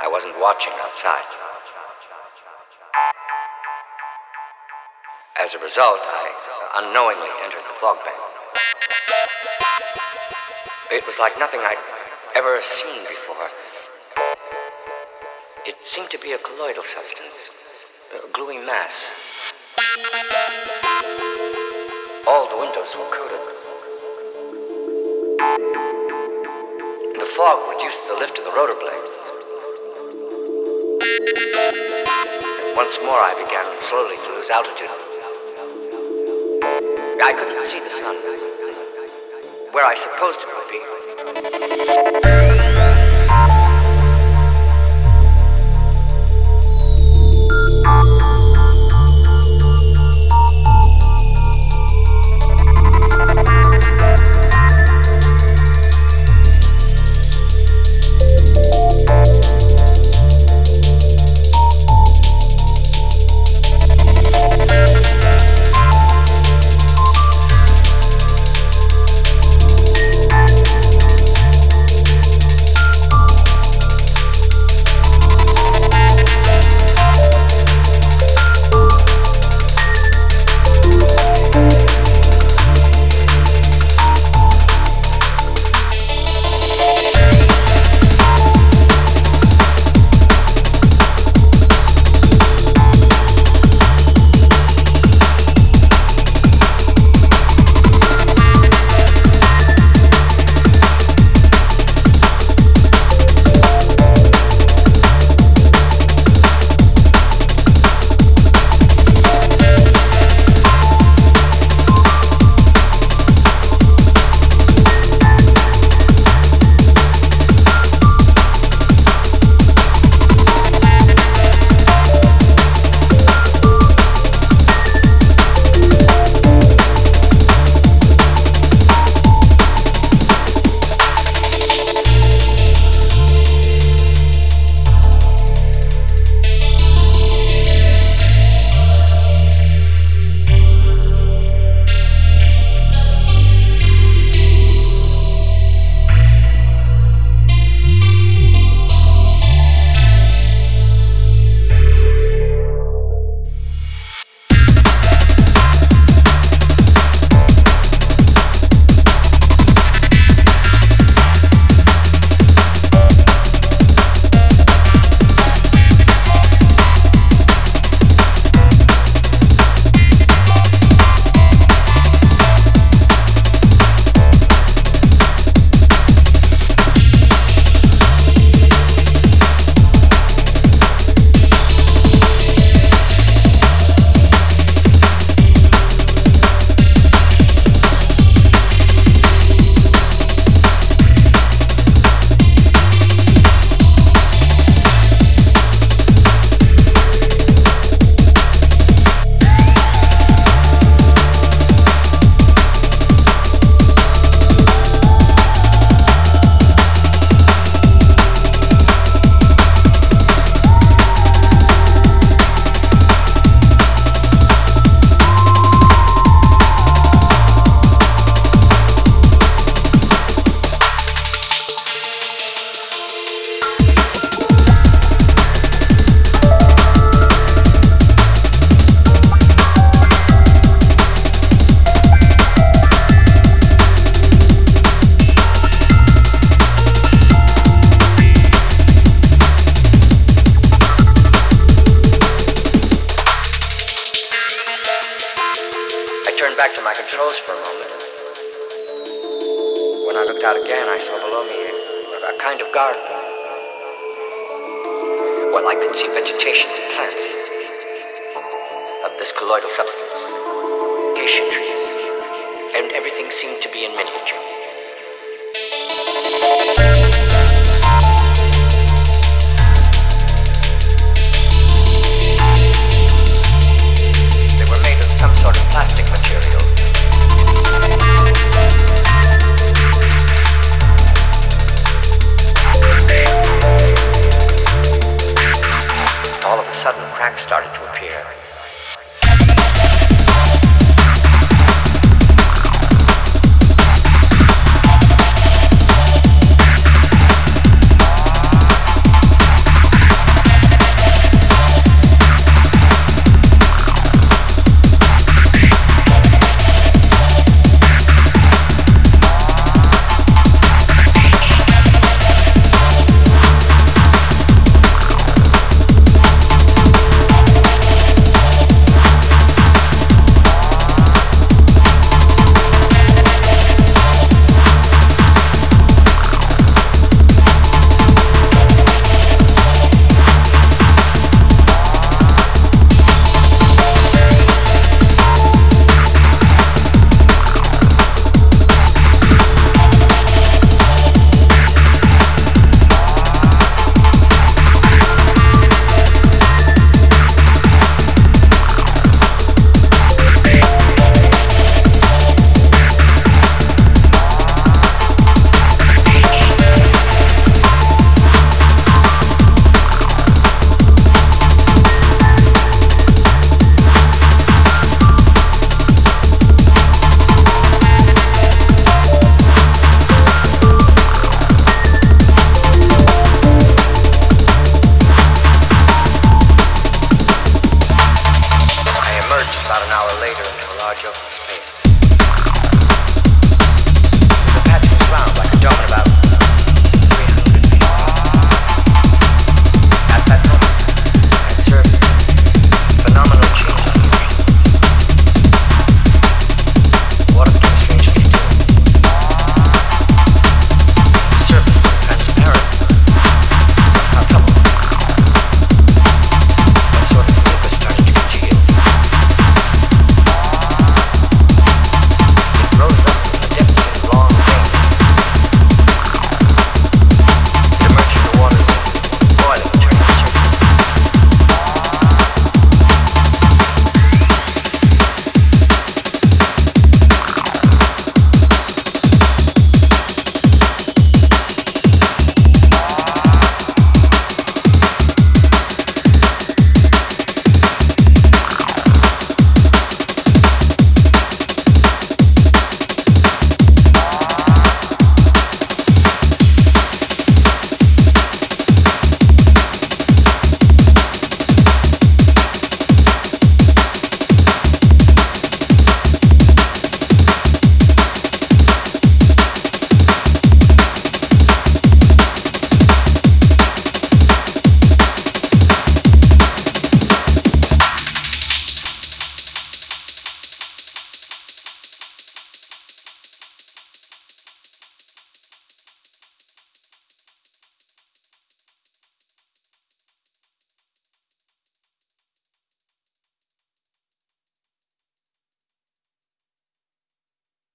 I wasn't watching outside. As a result, I unknowingly entered the fog bank. It was like nothing I'd ever seen before. It seemed to be a colloidal substance, a gluey mass. All the windows were coated. Fog reduced the lift of the rotor blades. Once more, I began slowly to lose altitude. I couldn't see the sun, where I supposed it would be. Back to my controls for a moment. When I looked out again, I saw below me a, a kind of garden. Well, I could see vegetation and plants of this colloidal substance, acacia trees, and everything seemed to be in miniature. Toronto